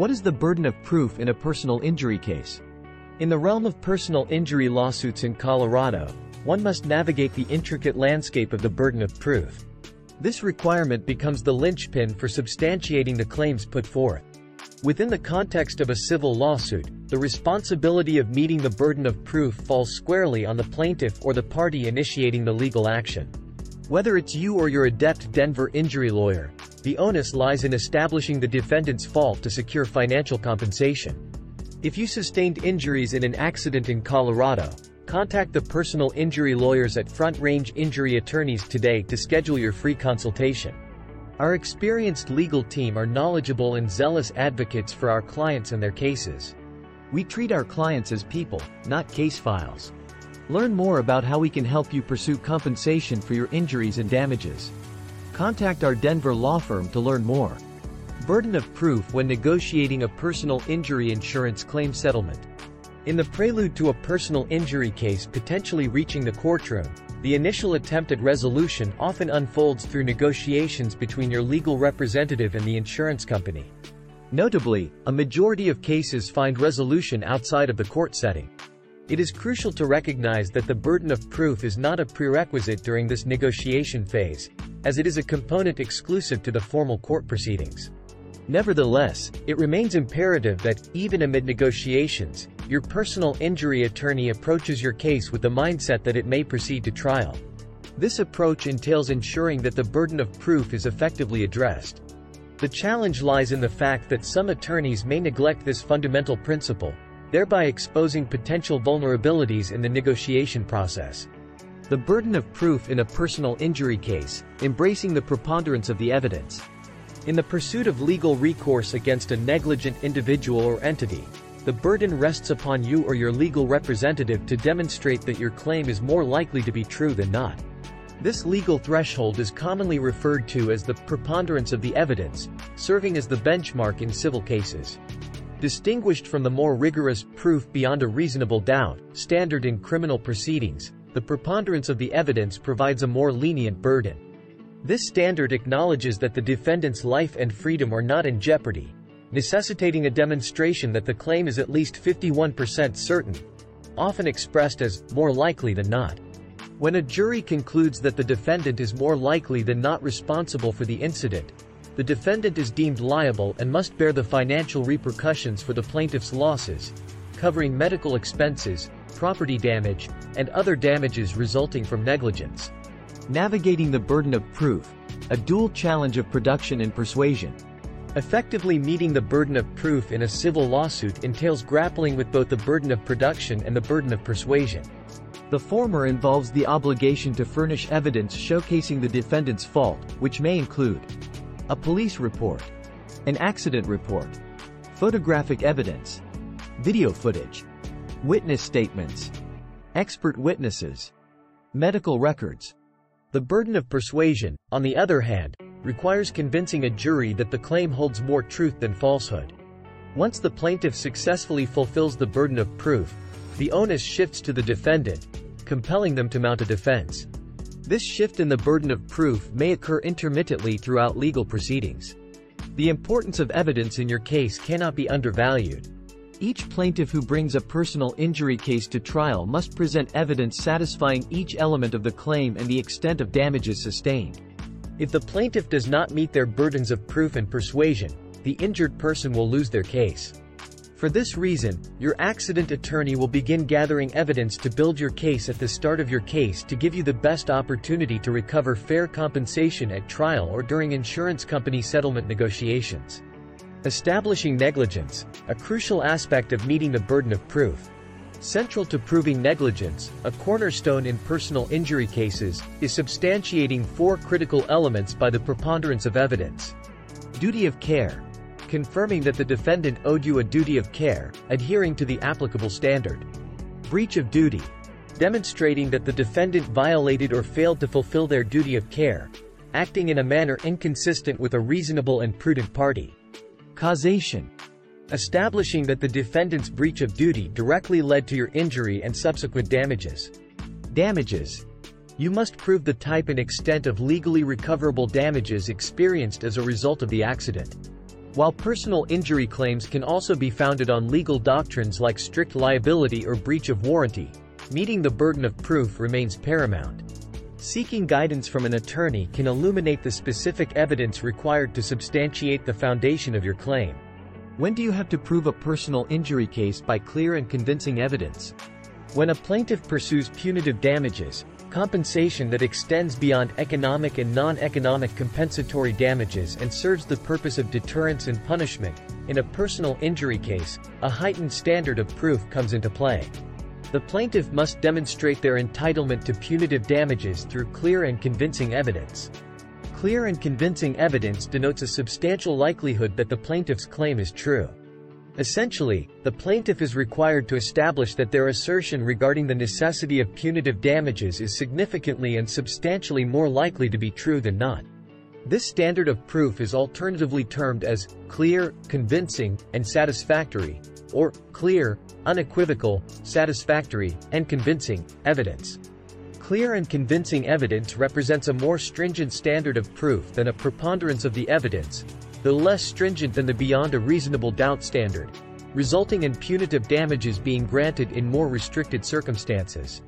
What is the burden of proof in a personal injury case? In the realm of personal injury lawsuits in Colorado, one must navigate the intricate landscape of the burden of proof. This requirement becomes the linchpin for substantiating the claims put forth. Within the context of a civil lawsuit, the responsibility of meeting the burden of proof falls squarely on the plaintiff or the party initiating the legal action. Whether it's you or your adept Denver injury lawyer, the onus lies in establishing the defendant's fault to secure financial compensation. If you sustained injuries in an accident in Colorado, contact the personal injury lawyers at Front Range Injury Attorneys today to schedule your free consultation. Our experienced legal team are knowledgeable and zealous advocates for our clients and their cases. We treat our clients as people, not case files. Learn more about how we can help you pursue compensation for your injuries and damages. Contact our Denver law firm to learn more. Burden of proof when negotiating a personal injury insurance claim settlement. In the prelude to a personal injury case potentially reaching the courtroom, the initial attempt at resolution often unfolds through negotiations between your legal representative and the insurance company. Notably, a majority of cases find resolution outside of the court setting. It is crucial to recognize that the burden of proof is not a prerequisite during this negotiation phase, as it is a component exclusive to the formal court proceedings. Nevertheless, it remains imperative that, even amid negotiations, your personal injury attorney approaches your case with the mindset that it may proceed to trial. This approach entails ensuring that the burden of proof is effectively addressed. The challenge lies in the fact that some attorneys may neglect this fundamental principle, thereby exposing potential vulnerabilities in the negotiation process. The burden of proof in a personal injury case, embracing the preponderance of the evidence. In the pursuit of legal recourse against a negligent individual or entity, the burden rests upon you or your legal representative to demonstrate that your claim is more likely to be true than not. This legal threshold is commonly referred to as the preponderance of the evidence, serving as the benchmark in civil cases. Distinguished from the more rigorous proof beyond a reasonable doubt standard in criminal proceedings, the preponderance of the evidence provides a more lenient burden. This standard acknowledges that the defendant's life and freedom are not in jeopardy, necessitating a demonstration that the claim is at least 51% certain, often expressed as more likely than not. When a jury concludes that the defendant is more likely than not responsible for the incident, the defendant is deemed liable and must bear the financial repercussions for the plaintiff's losses, covering medical expenses, property damage, and other damages resulting from negligence. Navigating the burden of proof, a dual challenge of production and persuasion. Effectively meeting the burden of proof in a civil lawsuit entails grappling with both the burden of production and the burden of persuasion. The former involves the obligation to furnish evidence showcasing the defendant's fault, which may include a police report, an accident report, photographic evidence, video footage, witness statements, expert witnesses, medical records. The burden of persuasion, on the other hand, requires convincing a jury that the claim holds more truth than falsehood. Once the plaintiff successfully fulfills the burden of proof, the onus shifts to the defendant, compelling them to mount a defense. This shift in the burden of proof may occur intermittently throughout legal proceedings. The importance of evidence in your case cannot be undervalued. Each plaintiff who brings a personal injury case to trial must present evidence satisfying each element of the claim and the extent of damages sustained. If the plaintiff does not meet their burdens of proof and persuasion, the injured person will lose their case. For this reason, your accident attorney will begin gathering evidence to build your case at the start of your case to give you the best opportunity to recover fair compensation at trial or during insurance company settlement negotiations. Establishing negligence, a crucial aspect of meeting the burden of proof. Central to proving negligence, a cornerstone in personal injury cases, is substantiating four critical elements by the preponderance of evidence. Duty of care, confirming that the defendant owed you a duty of care, adhering to the applicable standard. Breach of duty, demonstrating that the defendant violated or failed to fulfill their duty of care, acting in a manner inconsistent with a reasonable and prudent party. Causation, establishing that the defendant's breach of duty directly led to your injury and subsequent damages. Damages, you must prove the type and extent of legally recoverable damages experienced as a result of the accident. While personal injury claims can also be founded on legal doctrines like strict liability or breach of warranty, meeting the burden of proof remains paramount. Seeking guidance from an attorney can illuminate the specific evidence required to substantiate the foundation of your claim. When do you have to prove a personal injury case by clear and convincing evidence? When a plaintiff pursues punitive damages, compensation that extends beyond economic and non-economic compensatory damages and serves the purpose of deterrence and punishment, in a personal injury case, a heightened standard of proof comes into play. The plaintiff must demonstrate their entitlement to punitive damages through clear and convincing evidence. Clear and convincing evidence denotes a substantial likelihood that the plaintiff's claim is true. Essentially, the plaintiff is required to establish that their assertion regarding the necessity of punitive damages is significantly and substantially more likely to be true than not. This standard of proof is alternatively termed as clear, convincing, and satisfactory, or clear, unequivocal, satisfactory, and convincing evidence. Clear and convincing evidence represents a more stringent standard of proof than a preponderance of the evidence, though less stringent than the beyond a reasonable doubt standard, resulting in punitive damages being granted in more restricted circumstances.